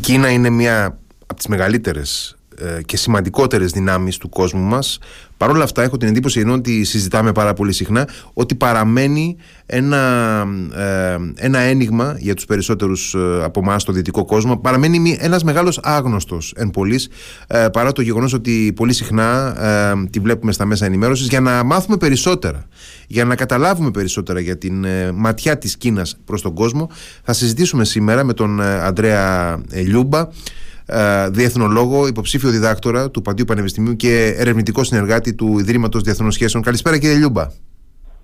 Κίνα είναι μια από τις μεγαλύτερες ε, και σημαντικότερες δυνάμεις του κόσμου μας. Παρ' όλα αυτά έχω την εντύπωση ενώ ότι συζητάμε πάρα πολύ συχνά ότι παραμένει ένα, ε, ένα ένιγμα για τους περισσότερους ε, από εμάς στο δυτικό κόσμο. Παραμένει ένας μεγάλος άγνωστος εν πολλής ε, παρά το γεγονός ότι πολύ συχνά ε, τη βλέπουμε στα μέσα ενημέρωσης. Για να μάθουμε περισσότερα για να καταλάβουμε περισσότερα για την ματιά της Κίνας προς τον κόσμο θα συζητήσουμε σήμερα με τον Ανδρέα Λιούμπα ε, διεθνολόγο, υποψήφιο διδάκτορα του Παντίου Πανεπιστημίου και ερευνητικό συνεργάτη του Ιδρύματος Διεθνών Σχέσεων. Καλησπέρα, κύριε Λιούμπα.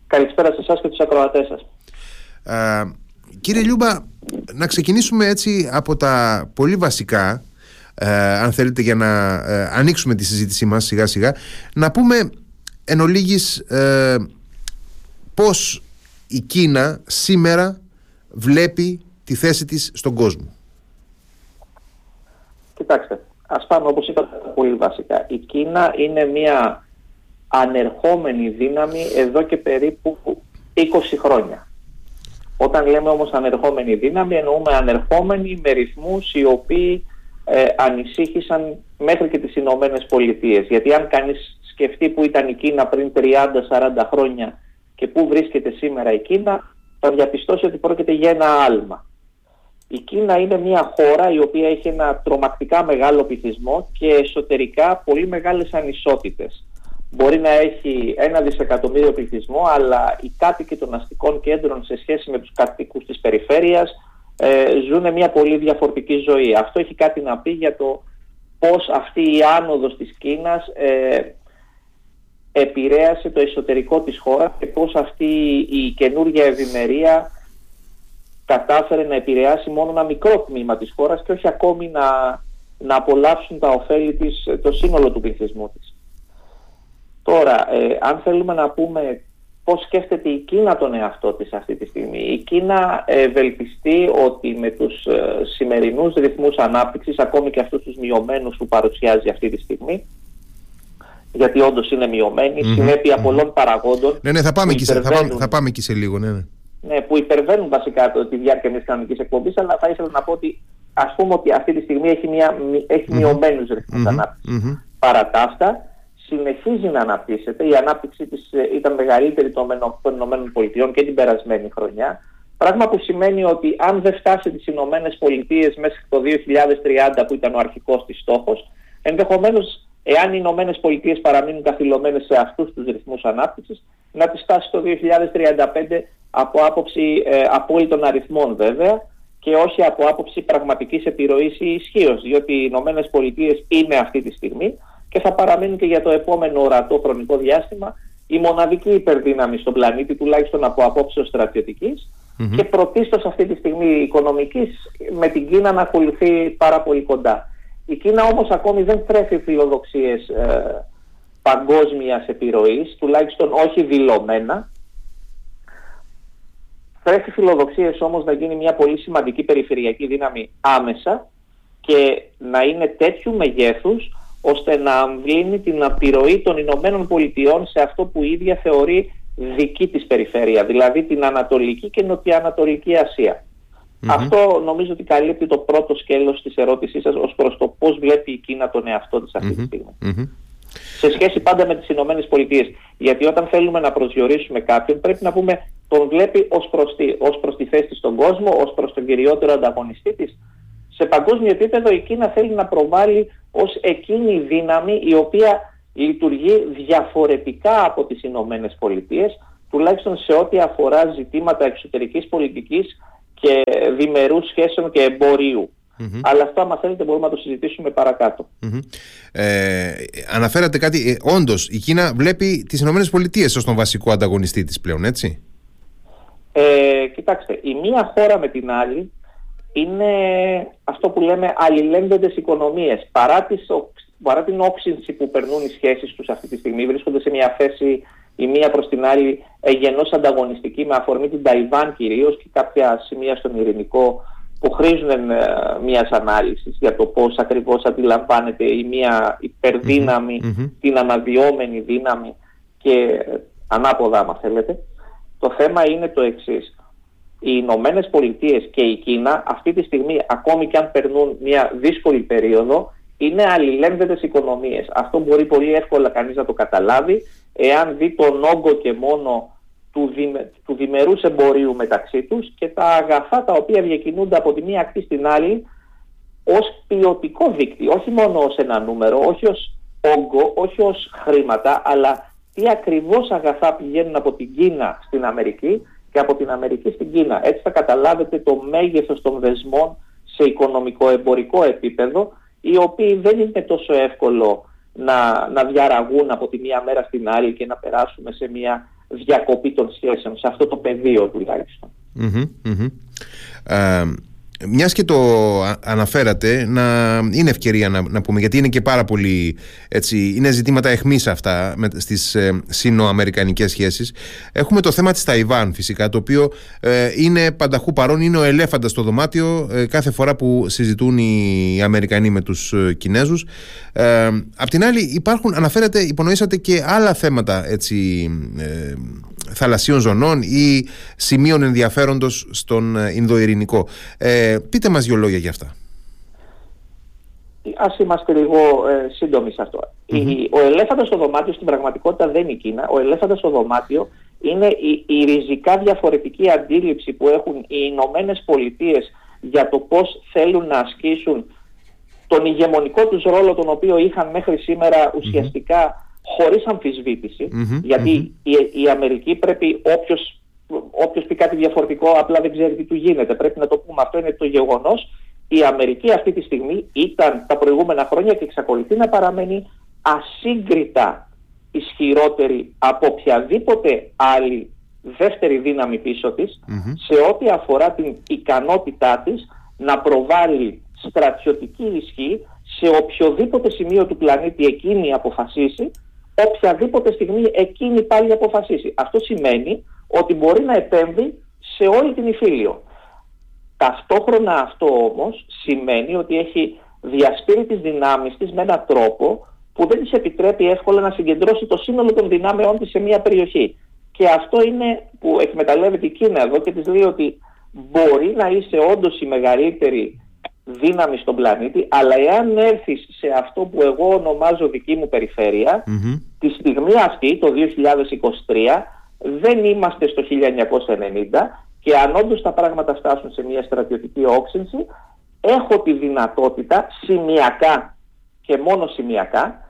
Καλησπέρα σε εσάς και τους ακροατές σας. Ε, κύριε Λιούμπα, να ξεκινήσουμε έτσι από τα πολύ βασικά, ε, αν θέλετε, για να ε, ανοίξουμε τη συζήτησή μας σιγά σιγά, να πούμε εν ολίγης ε, πώς η Κίνα σήμερα βλέπει τη θέση της στον κόσμο. Κοιτάξτε, ας πάμε όπως είπατε πολύ βασικά. Η Κίνα είναι μια ανερχόμενη δύναμη εδώ και περίπου 20 χρόνια. Όταν λέμε όμως ανερχόμενη δύναμη εννοούμε ανερχόμενη με ρυθμούς οι οποίοι ε, ανησύχησαν μέχρι και τις Ηνωμένες Πολιτείες. Γιατί αν κανείς σκεφτεί που ήταν η Κίνα πριν 30-40 χρόνια και πού βρίσκεται σήμερα η Κίνα θα διαπιστώσει ότι πρόκειται για ένα άλμα. Η Κίνα είναι μια χώρα η οποία έχει ένα τρομακτικά μεγάλο πληθυσμό και εσωτερικά πολύ μεγάλες ανισότητες. Μπορεί να έχει ένα δισεκατομμύριο πληθυσμό, αλλά οι κάτοικοι των αστικών κέντρων σε σχέση με τους κατοικούς της περιφέρειας ε, ζουν μια πολύ διαφορετική ζωή. Αυτό έχει κάτι να πει για το πώς αυτή η άνοδος της Κίνας ε, επηρέασε το εσωτερικό της χώρας και πώς αυτή η καινούργια ευημερία κατάφερε να επηρεάσει μόνο ένα μικρό τμήμα της χώρας και όχι ακόμη να, να απολαύσουν τα ωφέλη της, το σύνολο του πληθυσμού της. Τώρα, ε, αν θέλουμε να πούμε πώς σκέφτεται η Κίνα τον εαυτό της αυτή τη στιγμή. Η Κίνα ευελπιστεί ότι με τους ε, σημερινούς ρυθμούς ανάπτυξης, ακόμη και αυτούς τους μειωμένους που παρουσιάζει αυτή τη στιγμή, γιατί όντως είναι μειωμένη, mm-hmm. συνέπεια πολλών παραγόντων. Ναι, ναι, θα πάμε, και σε, θα, πάμε, θα πάμε και σε λίγο, ναι, ναι ναι, που υπερβαίνουν βασικά το, τη διάρκεια μιας κανονικής εκπομπής, αλλά θα ήθελα να πω ότι ας πούμε ότι αυτή τη στιγμή έχει, μια, έχει mm-hmm. μειωμένους ρυθμούς mm-hmm. ανάπτυξης. Παρά τα αυτά, συνεχίζει να αναπτύσσεται. Η ανάπτυξή της ε, ήταν μεγαλύτερη των ΗΠΑ και την περασμένη χρονιά. Πράγμα που σημαίνει ότι αν δεν φτάσει τις Ηνωμένες Πολιτείες μέχρι το 2030 που ήταν ο αρχικός της στόχος, ενδεχομένως εάν οι Ηνωμένες Πολιτείες παραμείνουν καθυλωμένες σε αυτούς τους ρυθμούς ανάπτυξης, να τις φτάσει το 2035 από άποψη ε, απόλυτων αριθμών βέβαια και όχι από άποψη πραγματικής επιρροής ή ισχύως, διότι οι Ηνωμένες Πολιτείες είναι αυτή τη στιγμή και θα παραμείνουν και για το επόμενο ορατό χρονικό διάστημα η μοναδική υπερδύναμη στον πλανήτη, τουλάχιστον από απόψεως στρατιωτικής και πρωτίστως αυτή τη στιγμή οικονομικής με την Κίνα να ακολουθεί πάρα πολύ κοντά. Η Κίνα όμως ακόμη δεν τρέφει φιλοδοξίες ε, παγκόσμιας επιρροής, τουλάχιστον όχι δηλωμένα, Πρέπει φιλοδοξίες όμως να γίνει μια πολύ σημαντική περιφερειακή δύναμη άμεσα και να είναι τέτοιου μεγέθους ώστε να αμβλύνει την επιρροή των Ηνωμένων Πολιτειών σε αυτό που η ίδια θεωρεί δική της περιφέρεια, δηλαδή την Ανατολική και Νοτιοανατολική Αυτό νομίζω ότι καλύπτει το πρώτο σκέλος της ερώτησής σας ως προς το πώς βλέπει η Κίνα τον εαυτό της αυτή τη στιγμή σε σχέση πάντα με τις Ηνωμένες Πολιτείες. Γιατί όταν θέλουμε να προσδιορίσουμε κάποιον πρέπει να πούμε τον βλέπει ως προς, τη, ως προς τη θέση της στον κόσμο, ως προς τον κυριότερο ανταγωνιστή της. Σε παγκόσμιο επίπεδο η Κίνα θέλει να προβάλλει ως εκείνη η δύναμη η οποία λειτουργεί διαφορετικά από τις Ηνωμένες Πολιτείες, τουλάχιστον σε ό,τι αφορά ζητήματα εξωτερικής πολιτικής και διμερούς σχέσεων και εμπορίου. Mm-hmm. Αλλά αυτό, άμα θέλετε, μπορούμε να το συζητήσουμε παρακάτω. Mm-hmm. Ε, αναφέρατε κάτι. Ε, Όντως, η Κίνα βλέπει τις ΗΠΑ ως τον βασικό ανταγωνιστή της πλέον, έτσι; Ε, κοιτάξτε, η μία χώρα με την άλλη είναι αυτό που λέμε αλληλένδετες οικονομίες. Παρά, παρά την όξυνση που περνούν οι σχέσεις τους αυτή τη στιγμή, βρίσκονται σε μια θέση η μία προς την άλλη εγενώς ανταγωνιστική με αφορμή την Ταϊβάν κυρίως και κάποια σημεία στον ειρηνικό που χρήζουν ε, μιας ανάλυσης για το πώς ακριβώς αντιλαμβάνεται η μία υπερδυναμη την αναδυόμενη δύναμη και ανάποδα, αν θέλετε. Το θέμα είναι το εξής. οι Ηνωμένες Πολιτείες και η Κίνα αυτή τη στιγμή ακόμη και αν περνούν μια δύσκολη περίοδο είναι αλληλένδετες οικονομίες. Αυτό μπορεί πολύ εύκολα κανείς να το καταλάβει εάν δει τον όγκο και μόνο του, διμε, του διμερούς εμπορίου μεταξύ τους και τα αγαθά τα οποία διακινούνται από τη μία ακτή στην άλλη ως ποιοτικό δίκτυο, όχι μόνο ως ένα νούμερο, όχι ως όγκο, όχι ως χρήματα, αλλά τι ακριβώς αγαθά πηγαίνουν από την Κίνα στην Αμερική και από την Αμερική στην Κίνα. Έτσι θα καταλάβετε το μέγεθος των δεσμών σε οικονομικό-εμπορικό επίπεδο, οι οποίοι δεν είναι τόσο εύκολο να, να διαραγούν από τη μία μέρα στην άλλη και να περάσουμε σε μια διακοπή των σχέσεων, σε αυτό το πεδίο τουλάχιστον. Μιας και το αναφέρατε να είναι ευκαιρία να, να πούμε γιατί είναι και πάρα πολύ έτσι, είναι ζητήματα εχμής αυτά με, στις ε, σύνοαμερικανικές σχέσεις έχουμε το θέμα της Ταϊβάν φυσικά το οποίο ε, είναι πανταχού παρόν είναι ο ελέφαντας στο δωμάτιο ε, κάθε φορά που συζητούν οι Αμερικανοί με τους ε, Κινέζους ε, απ' την άλλη υπάρχουν αναφέρατε υπονοήσατε και άλλα θέματα έτσι θαλασσίων ζωνών ή σημείων ενδιαφέροντος στον Ινδοειρηνικό. Ε, πείτε μας δύο λόγια για αυτά. Ας είμαστε λίγο ε, σύντομοι σε αυτο ο ελέφαντας στο δωμάτιο στην πραγματικότητα δεν είναι η Κίνα. Ο ελέφαντας στο δωμάτιο είναι η, η ριζικά διαφορετική αντίληψη που έχουν οι Ηνωμένες Πολιτείες για το πώς θέλουν να ασκήσουν τον ηγεμονικό τους ρόλο τον οποίο είχαν μέχρι σήμερα χωρίς γιατί Η, η Αμερική πρέπει όποιος, όποιος πει κάτι διαφορετικό απλά δεν ξέρει τι του γίνεται. Πρέπει να το πούμε αυτό είναι το γεγονός. Η Αμερική αυτή τη στιγμή ήταν τα προηγούμενα χρόνια και εξακολουθεί να παραμένει ασύγκριτα ισχυρότερη από οποιαδήποτε άλλη δεύτερη δύναμη πίσω της σε ό,τι αφορά την ικανότητά της να προβάλλει στρατιωτική ισχύ σε οποιοδήποτε σημείο του πλανήτη εκείνη αποφασίσει οποιαδήποτε στιγμή εκείνη πάλι αποφασίσει. Αυτό σημαίνει ότι μπορεί να επέμβει σε όλη την Ιφίλιο. Ταυτόχρονα αυτό όμως σημαίνει ότι έχει διασπείρει τις δυνάμεις της με έναν τρόπο που δεν της επιτρέπει εύκολα να συγκεντρώσει το σύνολο των δυνάμεών της σε μια περιοχή. Και αυτό είναι που εκμεταλλεύεται η Κίνα εδώ και της λέει ότι μπορεί να είσαι όντως η μεγαλύτερη δύναμη στον πλανήτη, αλλά εάν έρθεις σε αυτό που εγώ ονομάζω δική μου περιφερεια τη στιγμή αυτή, το 2023, δεν είμαστε στο 1990 και αν όντως τα πράγματα φτάσουν σε μια στρατιωτική όξυνση, έχω τη δυνατότητα σημειακά και μόνο σημειακά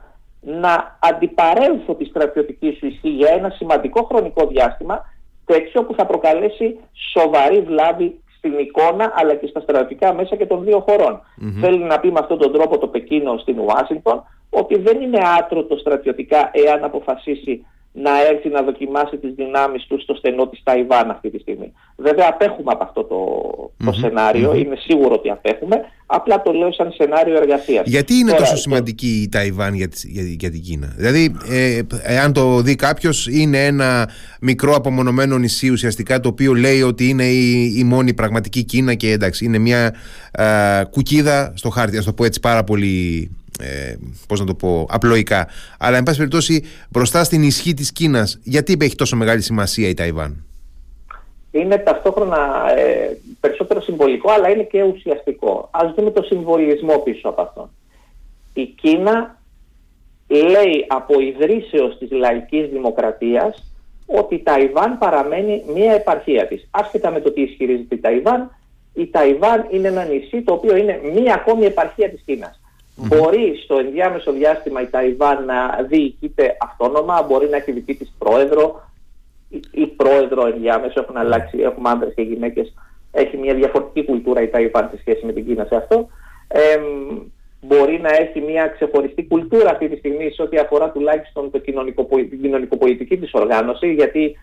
να αντιπαρέλθω τη στρατιωτική σου ισχύ για ένα σημαντικό χρονικό διάστημα τέτοιο που θα προκαλέσει σοβαρή βλάβη στην εικόνα αλλά και στα στρατιωτικά μέσα και των δύο Θέλει να πει με αυτόν τον τρόπο το Πεκίνο στην Ουάσιγκτον ότι δεν είναι άτρωτο στρατιωτικά εάν αποφασίσει να έρθει να δοκιμάσει τις δυνάμεις τους στο στενό της Ταϊβάν αυτή τη στιγμή. Βέβαια απέχουμε από αυτό το, το σενάριο, είμαι σίγουρο ότι απέχουμε, απλά το λέω σαν σενάριο εργασίας. Γιατί είναι τόσο σημαντική η Ταϊβάν για, για, για την Κίνα; Δηλαδή, ε, εάν το δει κάποιος, είναι ένα μικρό απομονωμένο νησί ουσιαστικά το οποίο λέει ότι είναι η, η μόνη πραγματική Κίνα και εντάξει, είναι μια ε, κουκίδα στο χάρτη, ας το πω έτσι πάρα πολύ ε, πώς να το πω, απλοϊκά. Αλλά, εν πάση περιπτώσει, μπροστά στην ισχύ της Κίνας, γιατί έχει τόσο μεγάλη σημασία η Ταϊβάν; Είναι ταυτόχρονα ε, περισσότερο συμβολικό, αλλά είναι και ουσιαστικό. Ας δούμε το συμβολισμό πίσω από αυτό. Η Κίνα λέει από ιδρύσεως της λαϊκής δημοκρατίας ότι η Ταϊβάν παραμένει μία επαρχία της. Άσχετα με το τι ισχυρίζεται η Ταϊβάν, η Ταϊβάν είναι ένα νησί το οποίο είναι μία ακόμη επαρχία της Κίνας. Μπορεί στο ενδιάμεσο διάστημα η Ταϊβάν να διοικείται αυτόνομα, μπορεί να έχει δική της πρόεδρο ή πρόεδρο ενδιάμεσο, έχουν αλλάξει, έχουμε άντρες και γυναίκες, έχει μια διαφορετική κουλτούρα η Ταϊβάν σε σχέση με την Κίνα σε αυτό. Ε, μπορεί να έχει μια ξεχωριστή κουλτούρα αυτή τη στιγμή σε ό,τι αφορά τουλάχιστον το την κοινωνικοπολιτική της οργάνωση, γιατί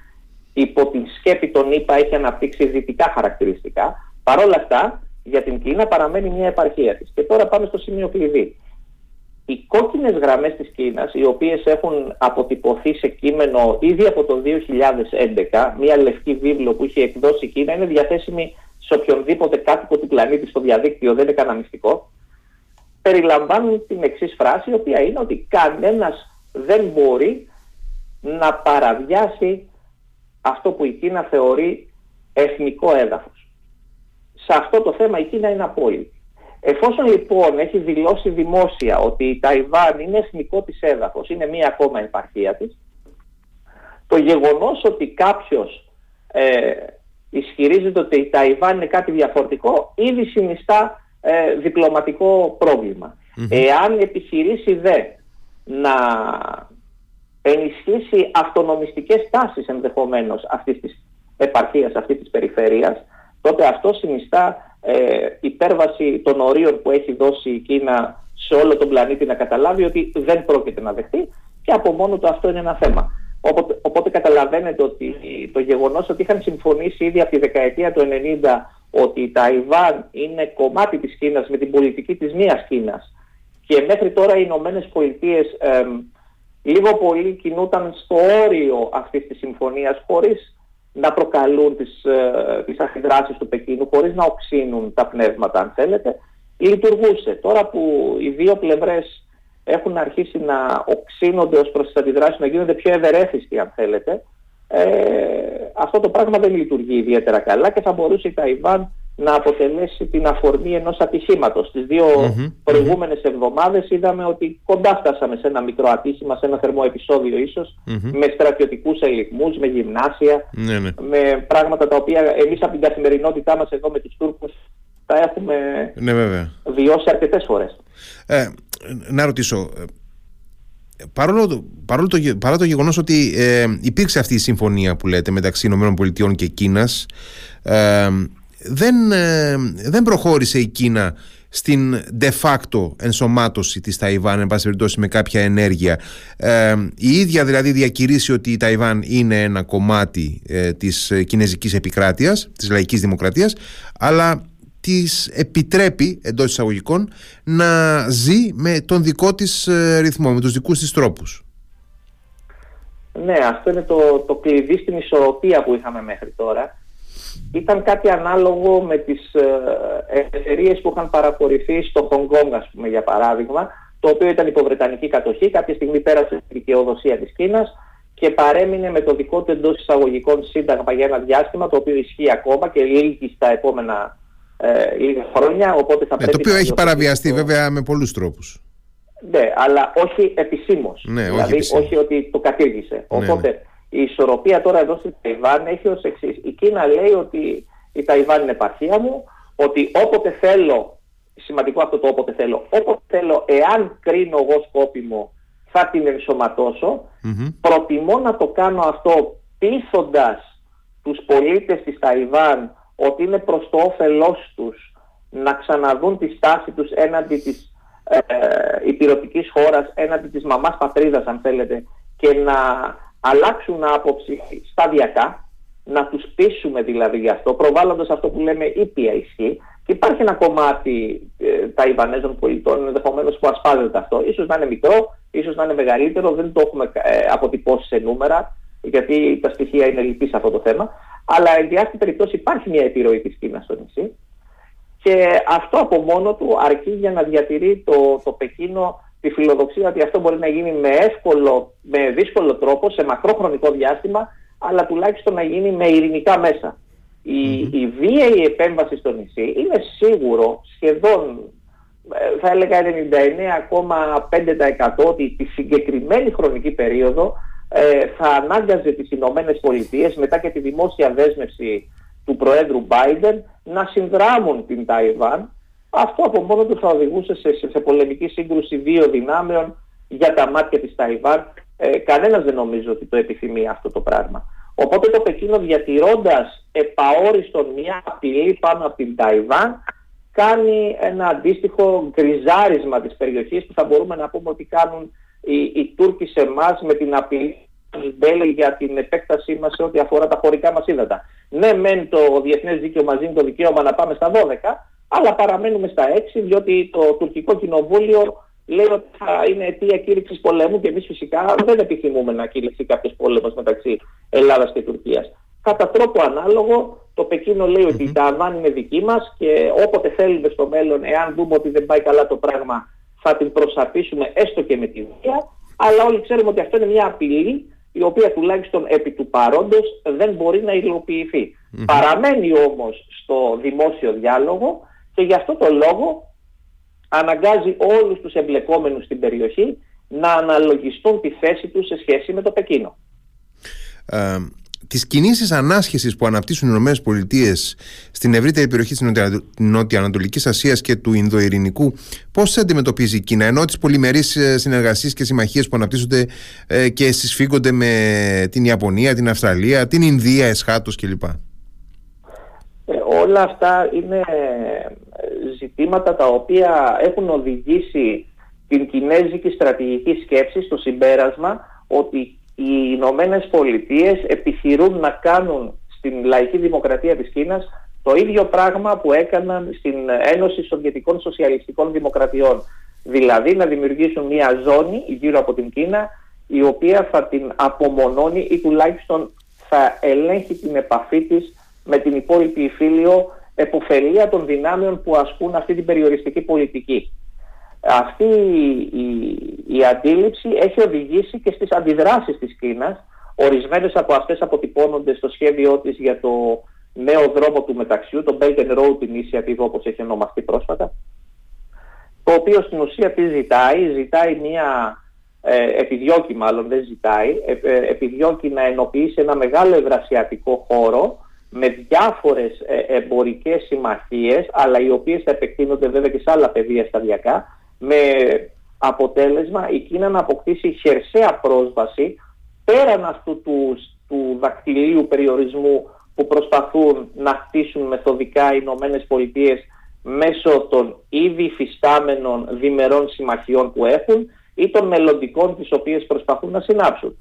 υπό την σκέπη των ΗΠΑ έχει αναπτύξει δυτικά χαρακτηριστικά. Παρ' όλα αυτά, για την Κίνα παραμένει μια επαρχία της. Και τώρα πάμε στο σημείο κλειδί. Οι κόκκινες γραμμές της Κίνας, οι οποίες έχουν αποτυπωθεί σε κείμενο ήδη από το 2011, μια λευκή βίβλο που είχε εκδώσει η Κίνα, είναι διαθέσιμη σε οποιονδήποτε κάτοικο του πλανήτη στο διαδίκτυο, δεν είναι κανονιστικό, περιλαμβάνουν την εξής φράση, η οποία είναι ότι κανένας δεν μπορεί να παραβιάσει αυτό που η Κίνα θεωρεί εθνικό έδαφος. Σε αυτό το θέμα η Κίνα είναι απόλυτη. Εφόσον λοιπόν έχει δηλώσει δημόσια ότι η Ταϊβάν είναι εθνικό της έδαφος, είναι μία ακόμα επαρχία της, το γεγονός ότι κάποιος ε, ισχυρίζεται ότι η Ταϊβάν είναι κάτι διαφορετικό, ήδη συνιστά ε, διπλωματικό Εάν επιχειρήσει δε να ενισχύσει αυτονομιστικές τάσεις ενδεχομένως αυτής της επαρχίας, αυτής της περιφέρειας, τότε αυτό συνιστά ε, υπέρβαση των ορίων που έχει δώσει η Κίνα σε όλο τον πλανήτη να καταλάβει ότι δεν πρόκειται να δεχτεί και από μόνο του αυτό είναι ένα θέμα. Οπότε, οπότε καταλαβαίνετε ότι το γεγονός ότι είχαν συμφωνήσει ήδη από τη δεκαετία του 90 ότι η Ταϊβάν είναι κομμάτι της Κίνας με την πολιτική της μίας Κίνας και μέχρι τώρα οι Ηνωμένες Πολιτείες λίγο πολύ κινούταν στο όριο αυτής της συμφωνίας χωρίς να προκαλούν τις, ε, τις αντιδράσεις του Πεκίνου, χωρίς να οξύνουν τα πνεύματα αν θέλετε, λειτουργούσε. Τώρα που οι δύο πλευρές έχουν αρχίσει να οξύνονται ως προς τις αντιδράσεις, να γίνονται πιο ευερέθιστοι αν θέλετε, ε, αυτό το πράγμα δεν λειτουργεί ιδιαίτερα καλά και θα μπορούσε η Ταϊβάν να αποτελέσει την αφορμή ενός ατυχήματος. Τις δύο mm-hmm, προηγούμενες εβδομάδες είδαμε ότι κοντά φτάσαμε σε ένα μικρό ατύχημα, σε ένα θερμό επεισόδιο με στρατιωτικούς ελιγμούς, με γυμνάσια, ναι, ναι. με πράγματα τα οποία εμείς από την καθημερινότητά μας εδώ με τους Τούρκους τα έχουμε ναι, βιώσει αρκετές φορές. Ε, να ρωτήσω, ε, παρόλο, παρόλο το, παρά το γεγονός ότι ε, υπήρξε αυτή η συμφωνία που λέτε μεταξύ ΗΠΑ και Κίνας ε, δεν, ε, δεν προχώρησε η Κίνα στην de facto ενσωμάτωση της Ταϊβάν εν πάση περιπτώσει με κάποια ενέργεια ε, η ίδια δηλαδή διακηρύσει ότι η Ταϊβάν είναι ένα κομμάτι ε, της κινέζικης επικράτειας της λαϊκής δημοκρατίας αλλά της επιτρέπει εντός εισαγωγικών να ζει με τον δικό της ρυθμό, με τους δικούς της τρόπους. Ναι, αυτό είναι το, το κλειδί στην ισορροπία που είχαμε μέχρι τώρα ήταν κάτι ανάλογο με τις ε, εταιρείες που είχαν παραχωρηθεί στο Χονγκ ας πούμε, για παράδειγμα, το οποίο ήταν υποβρετανική κατοχή, κάποια στιγμή πέρασε στη δικαιοδοσία της Κίνας και παρέμεινε με το δικό του εντός εισαγωγικών σύνταγμα για ένα διάστημα, το οποίο ισχύει ακόμα και λύγει στα επόμενα ε, λίγα χρόνια. Οπότε θα ναι, το οποίο έχει παραβιαστεί βέβαια με πολλούς τρόπους. Ναι, αλλά όχι επισήμως. Ναι, δηλαδή όχι, ότι το κατήργησε. Ναι, οπότε ναι. Η ισορροπία τώρα εδώ στην Ταϊβάν έχει ως εξής. Η Κίνα λέει ότι η Ταϊβάν είναι επαρχία μου, ότι όποτε θέλω, σημαντικό αυτό το όποτε θέλω, όποτε θέλω, εάν κρίνω εγώ σκόπιμο, θα την ενσωματωσω Προτιμώ να το κάνω αυτό πείθοντας τους πολίτες της Ταϊβάν ότι είναι προς το όφελός τους να ξαναδούν τη στάση τους έναντι της ε, υπηρετικής χώρας, έναντι της μαμάς πατρίδας αν θέλετε και να αλλάξουν άποψη σταδιακά, να τους πείσουμε δηλαδή γι' αυτό, προβάλλοντας αυτό που λέμε ήπια ισχύ. Και υπάρχει ένα κομμάτι ε, Ταϊβανέζων πολιτών ενδεχομένως που ασπάζεται αυτό. Ίσως να είναι μικρό, ίσως να είναι μεγαλύτερο, δεν το έχουμε ε, αποτυπώσει σε νούμερα, γιατί τα στοιχεία είναι λυπή σε αυτό το θέμα. Αλλά εν διάστη περιπτώσει υπάρχει μια επιρροή της Κίνας στο νησί. Και αυτό από μόνο του αρκεί για να διατηρεί το, το Πεκίνο τη φιλοδοξία ότι αυτό μπορεί να γίνει με εύκολο, με δύσκολο τρόπο, σε μακρόχρονικό διάστημα, αλλά τουλάχιστον να γίνει με ειρηνικά μέσα. Η, mm-hmm. η βίαιη επέμβαση στο νησί είναι σίγουρο σχεδόν ε, θα έλεγα 99,5% ότι τη συγκεκριμένη χρονική περίοδο ε, θα ανάγκαζε τις Ηνωμένες Πολιτείες μετά και τη δημόσια δέσμευση του Προέδρου Biden να συνδράμουν την Ταϊβάν αυτό από μόνο του θα οδηγούσε σε, σε, σε πολεμική σύγκρουση δύο δυνάμεων για τα μάτια της Ταϊβάν. Ε, κανένας δεν νομίζω ότι το επιθυμεί αυτό το πράγμα. Οπότε το Πεκίνο διατηρώντας επαόριστον μια απειλή πάνω από την Ταϊβάν κάνει ένα αντίστοιχο γκριζάρισμα της περιοχής που θα μπορούμε να πούμε ότι κάνουν οι, οι Τούρκοι σε εμάς με την απειλή για την επέκτασή μας σε ό,τι αφορά τα χωρικά μας ύδατα. Ναι, μεν το διεθνές δίκαιο μας δίνει το δικαίωμα να πάμε στα 12, αλλά παραμένουμε στα 6 διότι το τουρκικό κοινοβούλιο λέει ότι θα είναι αιτία κήρυξης πολέμου και εμείς φυσικά δεν επιθυμούμε να κηρυξεί κάποιος πόλεμος μεταξύ Ελλάδας και Τουρκίας. Κατά τρόπο ανάλογο, το Πεκίνο λέει ότι η Ταβάν είναι δική μας και όποτε θέλουμε στο μέλλον, εάν δούμε ότι δεν πάει καλά το πράγμα, θα την προσαρτήσουμε έστω και με τη βία. Αλλά όλοι ξέρουμε ότι αυτό είναι μια απειλή η οποία τουλάχιστον επί του παρόντος δεν μπορεί να υλοποιηθεί. Παραμένει όμως στο δημόσιο διάλογο και γι' αυτό το λόγο αναγκάζει όλους τους εμπλεκόμενους στην περιοχή να αναλογιστούν τη θέση τους σε σχέση με το Πεκίνο. Ε, τις κινήσεις ανάσχεσης που αναπτύσσουν οι ΗΠΑ στην ευρύτερη περιοχή της Νοτιοανατολικής Ασίας και του Ινδοειρηνικού πώς αντιμετωπίζει η Κίνα ενώ τις πολυμερείς ε, συνεργασίες και συμμαχίες που αναπτύσσονται ε, και συσφίγγονται με την Ιαπωνία, την Αυστραλία, την Ινδία εσχάτως κλπ. Ε, όλα αυτά είναι ζητήματα τα οποία έχουν οδηγήσει την κινέζικη στρατηγική σκέψη στο συμπέρασμα ότι οι Ηνωμένε Πολιτείες επιχειρούν να κάνουν στην λαϊκή δημοκρατία της Κίνας το ίδιο πράγμα που έκαναν στην Ένωση Σοβιετικών Σοσιαλιστικών Δημοκρατιών. Δηλαδή να δημιουργήσουν μια ζώνη γύρω από την Κίνα η οποία θα την απομονώνει ή τουλάχιστον θα ελέγχει την επαφή της με την υπόλοιπη υφήλιο εποφελία των δυνάμεων που ασκούν αυτή την περιοριστική πολιτική. Αυτή η, αντίληψη έχει οδηγήσει και στις αντιδράσεις της Κίνας. Ορισμένες από αυτές αποτυπώνονται στο σχέδιό της για το νέο δρόμο του μεταξιού, το Belt and Road Initiative όπως έχει ονομαστεί πρόσφατα, το οποίο στην ουσία τι ζητάει, ζητάει μια, ε, επιδιώκει μάλλον δεν ζητάει, ε, ε, επιδιώκει να ενοποιήσει ένα μεγάλο ευρασιατικό χώρο με διάφορες ε, εμπορικές συμμαχίες, αλλά οι οποίες θα επεκτείνονται βέβαια και σε άλλα πεδία σταδιακά, με αποτέλεσμα η Κίνα να αποκτήσει χερσαία πρόσβαση πέραν αυτού του, του δακτυλίου περιορισμού που προσπαθούν να χτίσουν μεθοδικά οι Ηνωμένες Πολιτείες μέσω των ήδη φυστάμενων διμερών συμμαχιών που έχουν ή των μελλοντικών τις οποίες προσπαθούν να συνάψουν.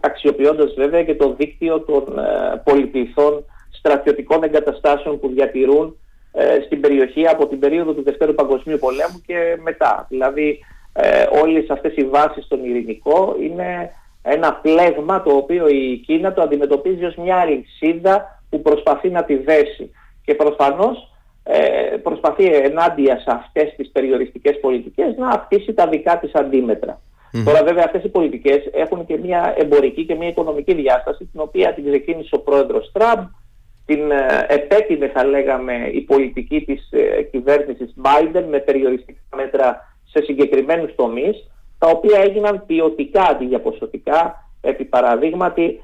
Αξιοποιώντας βέβαια και το δίκτυο των ε, πολιτηθών στρατιωτικών εγκαταστάσεων που διατηρούν ε, στην περιοχή από την περίοδο του Δευτέρου Παγκοσμίου Πολέμου και μετά. Δηλαδή ε, όλες αυτές οι βάσεις στον ειρηνικό είναι ένα πλέγμα το οποίο η Κίνα το αντιμετωπίζει ως μια αλυσίδα που προσπαθεί να τη δέσει. Και προφανώς ε, προσπαθεί ενάντια σε αυτές τις περιοριστικές πολιτικές να αυτήσει τα δικά της αντιμετρα Τώρα βέβαια αυτές οι πολιτικές έχουν και μια εμπορική και μια οικονομική διάσταση την οποία την ξεκίνησε ο πρόεδρος Τραμπ την ε, επέκεινε θα λέγαμε η πολιτική της ε, κυβέρνησης Biden με περιοριστικά μέτρα σε συγκεκριμένους τομείς τα οποία έγιναν ποιοτικά αντί για ποσοτικά. Επί παραδείγματι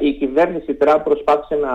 η κυβέρνηση Τραμπ προσπάθησε να,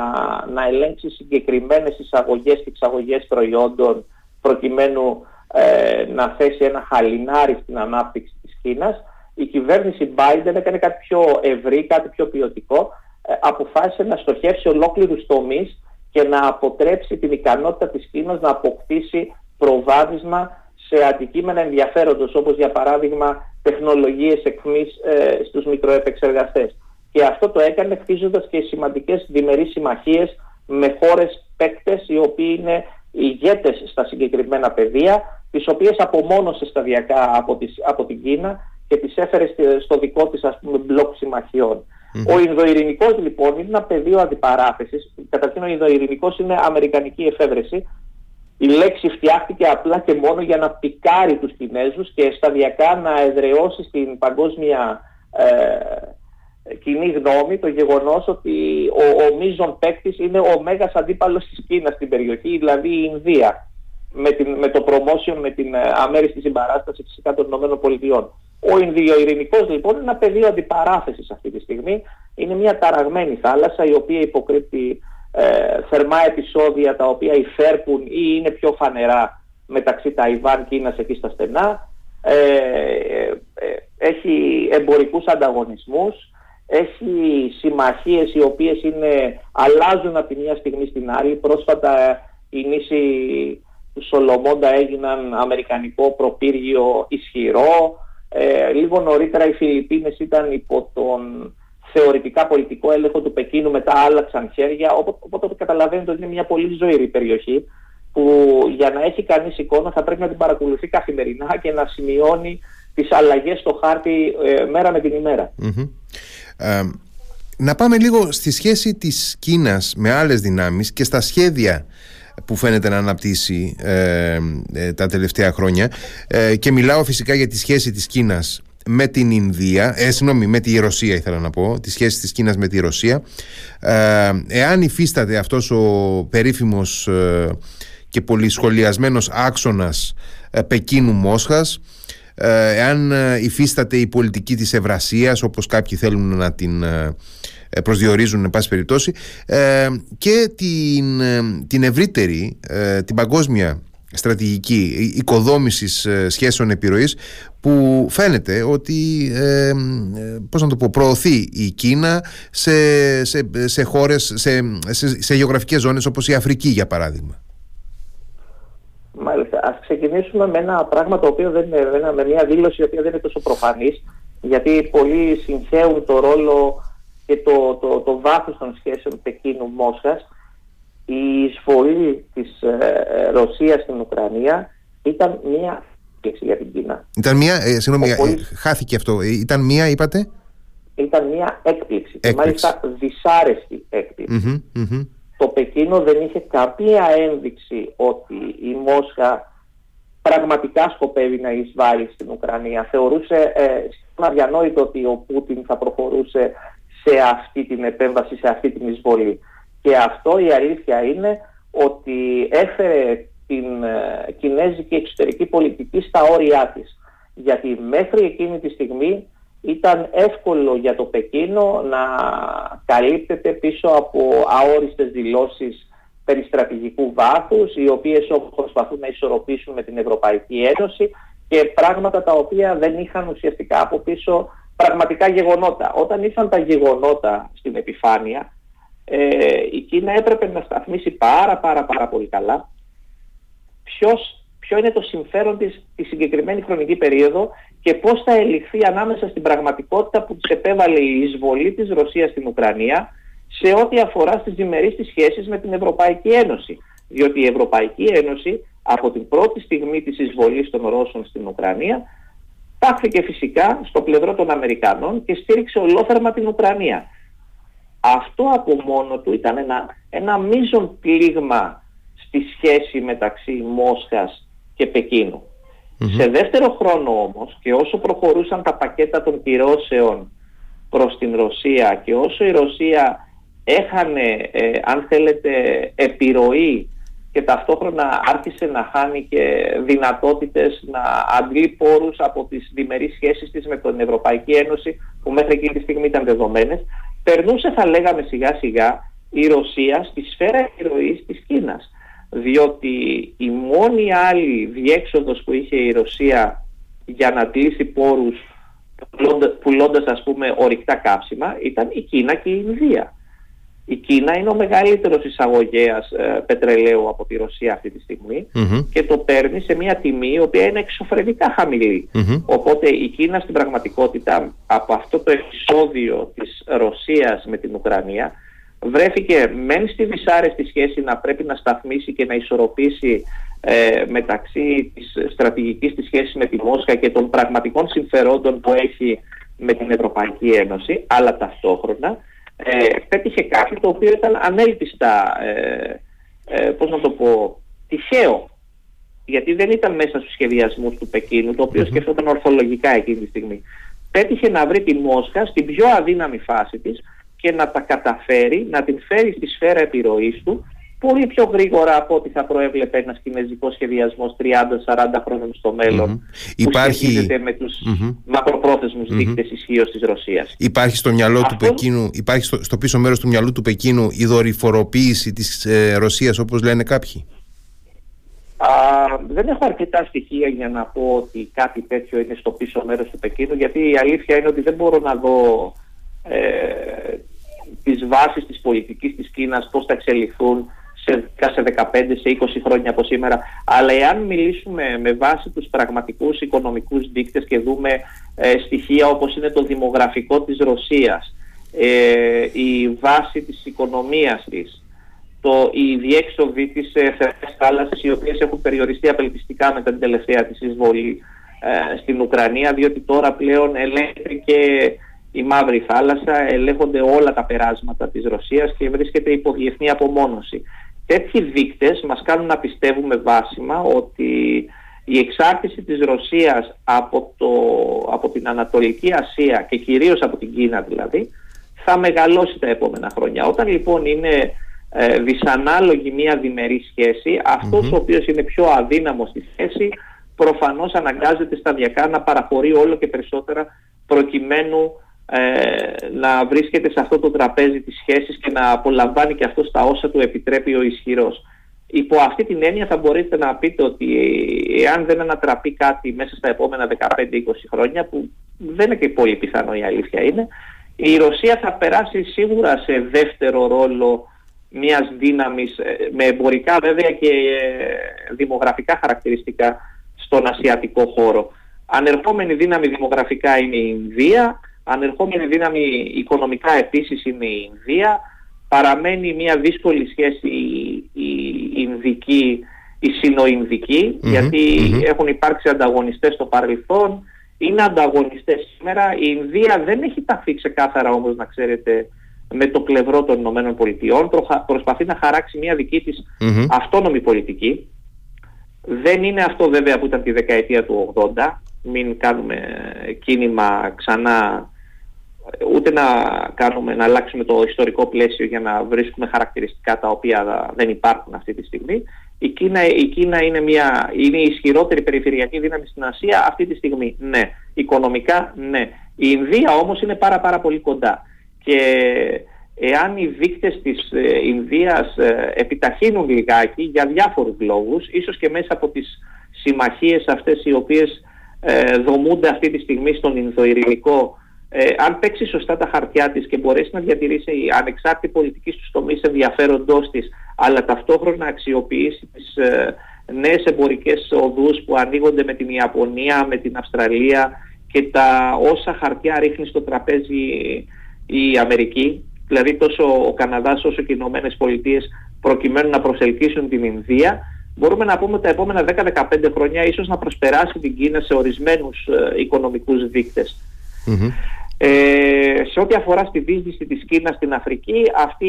να ελέγξει συγκεκριμένες εισαγωγές και εξαγωγές προϊόντων προκειμένου ε, να θέσει ένα χαλινάρι στην ανάπτυξη της Κίνας. Η κυβέρνηση Biden έκανε κάτι πιο ευρύ, κάτι πιο ποιοτικό ε, αποφάσισε να στοχεύσει ολόκληρους τομείς και να αποτρέψει την ικανότητα της Κίνας να αποκτήσει προβάδισμα σε αντικείμενα ενδιαφέροντος όπως για παράδειγμα τεχνολογίες εκμής ε, στους μικροεπεξεργαστές. Και αυτό το έκανε χτίζοντας και σημαντικές διμερείς συμμαχίες με χώρες παίκτες οι οποίοι είναι ηγέτες στα συγκεκριμένα πεδία, τις οποίες απομόνωσε σταδιακά από, από την Κίνα και τις έφερε στο δικό της ας πούμε μπλοκ συμμαχιών. Ο Ινδοειρηνικός λοιπόν είναι ένα πεδίο αντιπαράθεσης. Καταρχήν ο Ινδοειρηνικός είναι αμερικανική εφεύρεση. Η λέξη φτιάχτηκε απλά και μόνο για να πικάρει τους Κινέζους και σταδιακά να εδραιώσει στην παγκόσμια ε, κοινή γνώμη το γεγονός ότι ο, ο μείζον παίκτης είναι ο μέγας αντίπαλος της Κίνας στην περιοχή, δηλαδή η Ινδία, με, την, με το promotion, με την ε, αμέριστη συμπαράσταση φυσικά των ΗΠΑ. Ο Ινδιοειρηνικός λοιπόν είναι ένα πεδίο αντιπαράθεσης αυτή τη στιγμή. Είναι μια ταραγμένη θάλασσα η οποία υποκρύπτει ε, θερμά επεισόδια τα οποία υφέρπουν ή είναι πιο φανερά μεταξύ Ταϊβάν, Κίνας εκεί στα στενά. Ε, ε, έχει εμπορικούς ανταγωνισμούς, έχει συμμαχίες οι οποίες είναι, αλλάζουν από τη μια στιγμή στην άλλη. Πρόσφατα η νήσι του Σολομόντα έγιναν αμερικανικό προπύργιο ισχυρό. Ε, λίγο νωρίτερα οι Φιλιππίνες ήταν υπό τον θεωρητικά πολιτικό έλεγχο του Πεκίνου, μετά άλλαξαν χέρια, οπότε, καταλαβαίνετε ότι είναι μια πολύ ζωηρή περιοχή που για να έχει κανείς εικόνα θα πρέπει να την παρακολουθεί καθημερινά και να σημειώνει τις αλλαγές στο χάρτη ε, μέρα με την ημερα ε, να πάμε λίγο στη σχέση της Κίνας με άλλες δυνάμεις και στα σχέδια που φαίνεται να αναπτύσσει ε, ε, τα τελευταία χρόνια. Ε, και μιλάω φυσικά για τη σχέση της Κίνας με την Ινδία, ε, συγγνώμη, με τη Ρωσία ήθελα να πω, τις σχέσεις της Κίνας με τη Ρωσία. Ε, εάν υφίσταται αυτός ο περίφημος ε, και πολυσχολιασμένος άξονας ε, Πεκίνου Μόσχας ε, εάν υφίσταται η πολιτική της Ευρασίας όπως κάποιοι θέλουν να την προσδιορίζουν εν πάση περιπτώσει και την, την ευρύτερη, την παγκόσμια στρατηγική οικοδόμησης ε, σχέσεων επιρροής που φαίνεται ότι ε, πώς να το πω, προωθεί η Κίνα σε, σε, σε χώρες, σε, σε, σε γεωγραφικές ζώνες όπως η Αφρική για παράδειγμα. Μάλιστα. Ας ξεκινήσουμε με ένα πράγμα το οποίο δεν είναι, με μια δήλωση η οποία δεν είναι τόσο προφανής γιατί πολλοί συγχαίουν το ρόλο και το, το, το βάθος των σχέσεων Πεκίνου-Μόσχας η εισβολή της ε, ε, Ρωσίας στην Ουκρανία ήταν μία έκπληξη για την Κίνα. Ήταν μία, ε, συγγνώμη, ε, χάθηκε αυτό. Ήταν μία, είπατε; Ήταν μία έκπληξη, και μάλιστα δυσάρεστη Το Πεκίνο δεν είχε καμία ένδειξη ότι η Μόσχα πραγματικά σκοπεύει να εισβάλλει στην Ουκρανία. Θεωρούσε ε, αδιανόητο ότι ο Πούτιν θα προχωρούσε σε αυτή την επέμβαση, σε αυτή την εισβολή. Και αυτό η αλήθεια είναι ότι έφερε την ε, κινέζικη εξωτερική πολιτική στα όρια της. Γιατί μέχρι εκείνη τη στιγμή ήταν εύκολο για το Πεκίνο να καλύπτεται πίσω από αόριστες δηλώσεις περί στρατηγικού βάθους, οι οποίες προσπαθούν να ισορροπήσουν με την Ευρωπαϊκή Ένωση και πράγματα τα οποία δεν είχαν ουσιαστικά από πίσω πραγματικά γεγονότα. Όταν ήρθαν τα γεγονότα στην επιφάνεια, ε, η Κίνα έπρεπε να σταθμίσει πάρα πάρα πάρα πολύ καλά ποιος, ποιο είναι το συμφέρον της τη συγκεκριμένη χρονική περίοδο και πώς θα ελιχθεί ανάμεσα στην πραγματικότητα που της επέβαλε η εισβολή της Ρωσίας στην Ουκρανία σε ό,τι αφορά στις διμερείς της σχέσεις με την Ευρωπαϊκή Ένωση. Διότι η Ευρωπαϊκή Ένωση από την πρώτη στιγμή της εισβολής των Ρώσων στην Ουκρανία τάχθηκε φυσικά στο πλευρό των Αμερικανών και στήριξε ολόθερμα την Ουκρανία. Αυτό από μόνο του ήταν ένα, ένα μείζον πλήγμα στη σχέση μεταξύ Μόσχας και πεκινου Σε δεύτερο χρόνο όμως και όσο προχωρούσαν τα πακέτα των κυρώσεων προς την Ρωσία και όσο η Ρωσία έχανε, ε, αν θέλετε, επιρροή και ταυτόχρονα άρχισε να χάνει και δυνατότητες να αντλεί πόρους από τις διμερείς σχέσεις της με την Ευρωπαϊκή Ένωση που μέχρι εκείνη τη στιγμή ήταν δεδομένες περνούσε θα λέγαμε σιγά σιγά η Ρωσία στη σφαίρα επιρροής της Κίνας. Διότι η μόνη άλλη διέξοδος που είχε η Ρωσία για να κλείσει πόρους πουλώντας ας πούμε ορυκτά κάψιμα ήταν η Κίνα και η Ινδία. Η Κίνα είναι ο μεγαλύτερος εισαγωγέας ε, πετρελαίου από τη Ρωσία αυτή τη στιγμη και το παίρνει σε μια τιμή η οποία είναι εξωφρενικά Οπότε η Κίνα στην πραγματικότητα από αυτό το επεισόδιο της Ρωσίας με την Ουκρανία βρέθηκε μεν στη δυσάρεστη σχέση να πρέπει να σταθμίσει και να ισορροπήσει ε, μεταξύ της στρατηγικής της σχέσης με τη Μόσχα και των πραγματικών συμφερόντων που έχει με την Ευρωπαϊκή Ένωση αλλά ταυτόχρονα ε, πέτυχε κάτι το οποίο ήταν ανέλπιστα, ε, ε, πώς να το πω, τυχαίο. Γιατί δεν ήταν μέσα στους σχεδιασμούς του Πεκίνου, το οποίο σκεφτόταν ορθολογικά εκείνη τη στιγμή. Πέτυχε να βρει τη Μόσχα στην πιο αδύναμη φάση της και να τα καταφέρει, να την φέρει στη σφαίρα επιρροής του πολύ πιο γρήγορα από ό,τι θα προέβλεπε ένας κινέζικος σχεδιασμός 30-40 χρόνων στο μέλλον. Mm-hmm. Που Υπάρχει... σχετίζεται με τους mm-hmm. μακροπρόθεσμους mm-hmm. δείκτες ισχύως της Ρωσίας. Υπάρχει στο μυαλό του Πεκίνου, υπάρχει στο, στο πίσω μέρος του μυαλού του Πεκίνου η δορυφοροποίηση της ε, Ρωσίας, όπως λένε κάποιοι; Α, δεν έχω αρκετά στοιχεία για να πω ότι κάτι τέτοιο είναι στο πίσω μέρος του Πεκίνου γιατί η αλήθεια είναι ότι δεν μπορώ να δω ε, τις βάσεις της πολιτικής της Κίνας πώς θα εξελιχθούν σε 10, σε 15, σε 20 χρόνια από σήμερα. Αλλά εάν μιλήσουμε με βάση τους πραγματικούς οικονομικούς δείκτες και δούμε ε, στοιχεία όπως είναι το δημογραφικό της Ρωσίας, ε, η βάση της οικονομίας της, το, οι διέξοδοι της ε, θάλασσας οι οποίες έχουν περιοριστεί απελπιστικά μετά την τελευταία της εισβολή ε, στην Ουκρανία διότι τώρα πλέον ελέγχεται και η Μαύρη Θάλασσα, ελέγχονται όλα τα περάσματα της Ρωσίας και βρίσκεται υπό διεθνή απομόνωση. Τέτοιοι δείκτες μας κάνουν να πιστεύουμε βάσιμα ότι η εξάρτηση της Ρωσίας από, το, από την Ανατολική Ασία και κυρίως από την Κίνα δηλαδή θα μεγαλώσει τα επόμενα χρόνια. Όταν λοιπόν είναι ε, δυσανάλογη μια διμερή σχέση, ο οποίος είναι πιο αδύναμος στη σχέση προφανώς αναγκάζεται σταδιακά να παραχωρεί όλο και περισσότερα προκειμένου ε, να βρίσκεται σε αυτό το τραπέζι της σχέσης και να απολαμβάνει και αυτό στα όσα του επιτρέπει ο ισχυρός. Υπό αυτή την έννοια θα μπορείτε να πείτε ότι εάν δεν ανατραπεί κάτι μέσα στα επόμενα 15-20 χρόνια, που δεν είναι και πολύ πιθανό η αλήθεια είναι, η Ρωσία θα περάσει σίγουρα σε δεύτερο ρόλο μιας δύναμης ε, με εμπορικά βέβαια και ε, δημογραφικά χαρακτηριστικά στον ασιατικό χώρο. Ανερχόμενη δύναμη δημογραφικά είναι η Ινδία, ανερχόμενη δύναμη οικονομικά επίσης είναι η Ινδία, παραμένει μια δύσκολη σχέση η Ινδική, η συνοινδικη γιατι έχουν υπάρξει ανταγωνιστές στο παρελθόν, είναι ανταγωνιστές σήμερα. Η Ινδία δεν έχει ταχθεί ξεκάθαρα όμως να ξέρετε με το πλευρό των Ηνωμένων Πολιτειών, προσπαθεί να χαράξει μια δική της αυτόνομη πολιτική. Δεν είναι αυτό βέβαια που ήταν τη δεκαετία του 80, μην κάνουμε κίνημα ξανά ούτε να, κάνουμε, να αλλάξουμε το ιστορικό πλαίσιο για να βρίσκουμε χαρακτηριστικά τα οποία δεν υπάρχουν αυτή τη στιγμή. Η Κίνα, η Κίνα είναι, μια, είναι η ισχυρότερη περιφερειακή δύναμη στην Ασία αυτή τη στιγμή. Ναι. Οικονομικά, ναι. Η Ινδία όμως είναι πάρα πάρα πολύ κοντά. Και εάν οι δείκτες της ε, Ινδίας ε, επιταχύνουν λιγάκι για διάφορους λόγους, ίσως και μέσα από τις συμμαχίες αυτές οι οποίες ε, δομούνται αυτή τη στιγμή στον Ινδοειρηνικό ε, αν παίξει σωστά τα χαρτιά της και μπορέσει να διατηρήσει η ανεξάρτητη πολιτική στους τομείς ενδιαφέροντός της, αλλά ταυτόχρονα αξιοποιήσει τις ε, νέες εμπορικές οδούς που ανοίγονται με την Ιαπωνία, με την Αυστραλία και τα όσα χαρτιά ρίχνει στο τραπέζι η Αμερική, δηλαδή τόσο ο Καναδάς όσο και οι Ηνωμένες Πολιτείες προκειμένου να προσελκύσουν την Ινδία, μπορούμε να πούμε ότι τα επόμενα 10-15 χρόνια ίσως να προσπεράσει την Κίνα σε ορισμένους ε, οικονομικούς δείκτες. Ε, σε ό,τι αφορά στη δίσδυση της Κίνας στην Αφρική, αυτή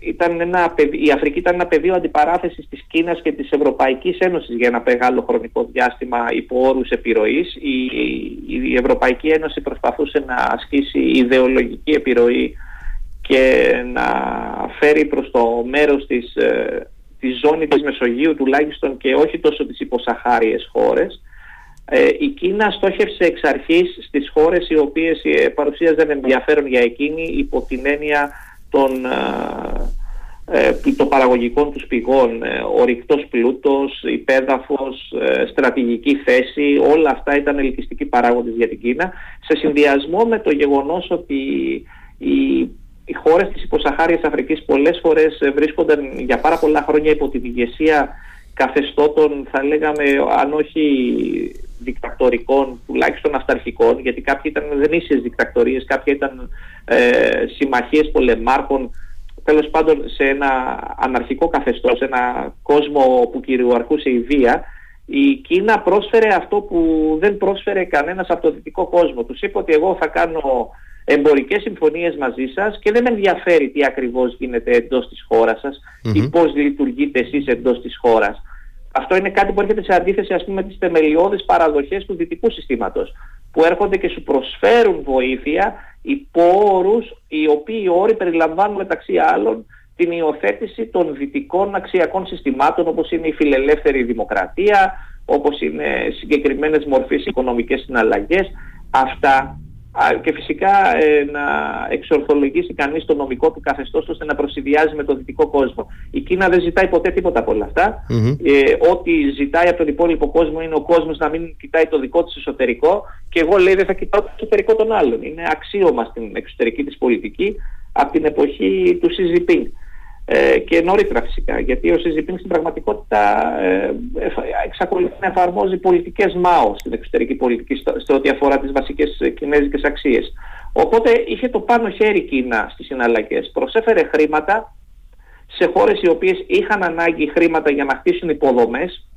ήταν ένα, η Αφρική ήταν ένα πεδίο αντιπαράθεσης της Κίνας και της Ευρωπαϊκής Ένωσης για ένα μεγάλο χρονικό διάστημα υπό όρους επιρροής. Η, η Ευρωπαϊκή Ένωση προσπαθούσε να ασκήσει ιδεολογική επιρροή και να φέρει προς το μέρος της, ε, της ζώνη της Μεσογείου τουλάχιστον και όχι τόσο τις υποσαχάριες χώρες. Ε, η Κίνα στόχευσε εξ αρχής στις χώρες οι οποίες ε, παρουσίαζαν ενδιαφέρον για εκείνη υπό την έννοια των, ε, των παραγωγικών τους πηγών, ο ρηκτός πλούτος, υπέδαφος, στρατηγική θέση, όλα αυτά ήταν ελκυστικοί παράγοντες για την Κίνα, σε συνδυασμό με το γεγονός ότι οι, οι χώρες της υποσαχάριας Αφρικής πολλές φορές βρίσκονταν για πάρα πολλά χρόνια υπό την ηγεσία καθεστώτων, θα λέγαμε, αν όχι δικτακτορικών, τουλάχιστον αυταρχικών, γιατί κάποιοι ήταν δεν ίσες δικτακτορίες, κάποια ήταν ε, συμμαχίες πολεμάρχων, τέλος πάντων σε ένα αναρχικό καθεστώς, σε ένα κόσμο που κυριαρχούσε η βία, η Κίνα πρόσφερε αυτό που δεν πρόσφερε κανένας από το δυτικό κόσμο. Τους είπε ότι εγώ θα κάνω εμπορικές συμφωνίες μαζί σας και δεν με ενδιαφέρει τι ακριβώς γίνεται εντός της χώρας σας ή πώς λειτουργείτε εσείς εντός της χώρας. Αυτό είναι κάτι που έρχεται σε αντίθεση ας πούμε με τις θεμελιώδεις παραδοχές του δυτικού συστήματος που έρχονται και σου προσφέρουν βοήθεια υπό όρους οι οποίοι όροι περιλαμβάνουν μεταξύ άλλων την υιοθέτηση των δυτικών αξιακών συστημάτων όπως είναι η φιλελεύθερη δημοκρατία, όπως είναι συγκεκριμένες μορφές οικονομικές συναλλαγές. Αυτά και φυσικά ε, να εξορθολογήσει κανείς το νομικό του καθεστώς ώστε να προσυδειάζει με το δυτικό κόσμο. Η Κίνα δεν ζητάει ποτέ τίποτα από όλα Ε, ό,τι ζητάει από τον υπόλοιπο κόσμο είναι ο κόσμος να μην κοιτάει το δικό της εσωτερικό και εγώ λέει δεν θα κοιτάω το εσωτερικό των άλλων. Είναι αξίωμα στην εξωτερική της πολιτική από την εποχή του Σιζιπίνγκ ε, και νωρίτερα φυσικά, γιατί ο Σιζιπίνγκ στην πραγματικότητα ε, εξακολουθεί να εφαρμόζει πολιτικές ΜΑΟ στην εξωτερική πολιτική στο, ό,τι αφορά τις βασικές κινέζικες αξίες. Οπότε είχε το πάνω χέρι Κίνα στις συναλλαγές. Προσέφερε χρήματα σε χώρες οι οποίες είχαν ανάγκη χρήματα για να χτίσουν υποδομές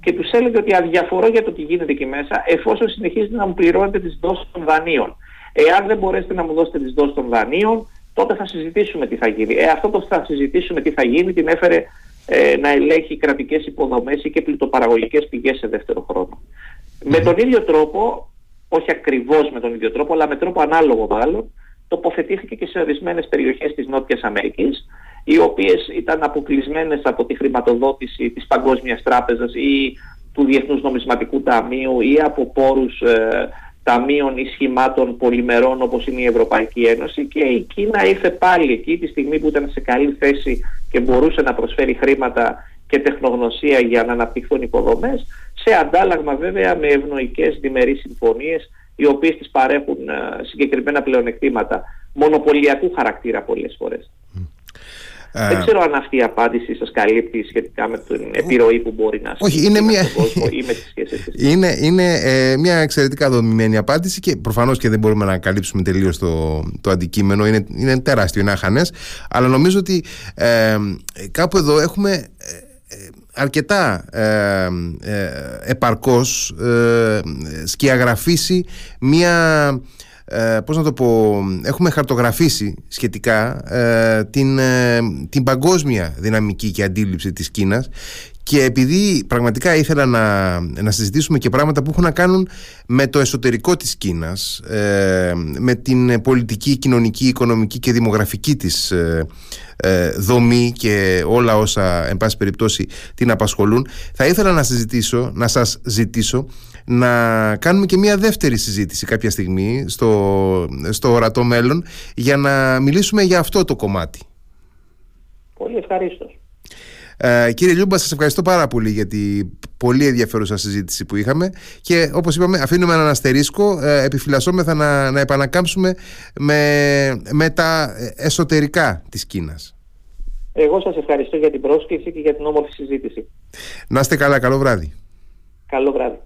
και τους έλεγε ότι αδιαφορώ για το τι γίνεται εκεί μέσα εφόσον συνεχίζετε να μου πληρώνετε τις δόσεις των δανείων. Εάν δεν μπορέσετε να μου δώσετε τις δόσεις των δανείων, τότε θα συζητήσουμε τι θα γίνει. Ε, αυτό το θα συζητήσουμε τι θα γίνει την έφερε ε, να ελέγχει κρατικές υποδομές ή και πλουτοπαραγωγικές πηγές σε δεύτερο Με τον ίδιο τρόπο, όχι ακριβώς με τον ίδιο τρόπο, αλλά με τρόπο ανάλογο μάλλον, τοποθετήθηκε και σε ορισμένες περιοχές της Νότιας Αμερικής, οι οποίες ήταν αποκλεισμένες από τη χρηματοδότηση της Παγκόσμιας Τράπεζας ή του Διεθνούς Νομισματικού Ταμείου ή από πόρους ε, ταμείων ή σχημάτων πολυμερών όπως είναι η Ευρωπαϊκή Ένωση και η Κίνα ήρθε πάλι εκεί τη στιγμή που ήταν σε καλή θέση και μπορούσε να προσφέρει χρήματα και τεχνογνωσία για να αναπτυχθούν υποδομές σε αντάλλαγμα βέβαια με ευνοϊκές διμερείς συμφωνίες οι οποίες τις παρέχουν ε, συγκεκριμένα πλεονεκτήματα μονοπωλιακού χαρακτήρα πολλές φορές. Ε, Δεν ξέρω αν αυτή η απάντηση σας καλύπτει σχετικά με την επιρροή που μπορεί να Όχι, είναι μια... ή με τις σχέσεις Είναι, είναι ε, μια εξαιρετικά δομημένη απάντηση και προφανώς και δεν μπορούμε να καλύψουμε τελείως το, το αντικείμενο. Είναι, είναι τεράστιο, είναι αχανές. Αλλά νομίζω ότι ε, κάπου εδώ έχουμε ε, αρκετά ε, ε, επαρκώς ε, σκιαγραφίσει μια ε, πώς να το πω, έχουμε χαρτογραφήσει σχετικά ε, την, ε, την παγκόσμια δυναμική και αντίληψη της Κίνας και επειδή πραγματικά ήθελα να, να συζητήσουμε και πράγματα που έχουν να κάνουν με το εσωτερικό της Κίνας, ε, με την πολιτική, κοινωνική, οικονομική και δημογραφική της δομή και όλα όσα εν πάση περιπτώσει την απασχολούν, θα ήθελα να συζητήσω, να σας ζητήσω να κάνουμε και μια δεύτερη συζήτηση κάποια στιγμή στο, στο ορατό μέλλον για να μιλήσουμε για αυτό το κομμάτι. Πολύ ευχαρίστως. Ε, κύριε Λιούμπα, σας ευχαριστώ πάρα πολύ για την πολύ ενδιαφέρουσα συζήτηση που είχαμε και όπως είπαμε αφήνουμε έναν αστερίσκο, ε, επιφυλασσόμεθα να, να επανακάμψουμε με, με τα εσωτερικά της Κίνας. Εγώ σας ευχαριστώ για την πρόσκληση και για την όμορφη συζήτηση. Να είστε καλά, καλό βράδυ. Καλό βράδυ.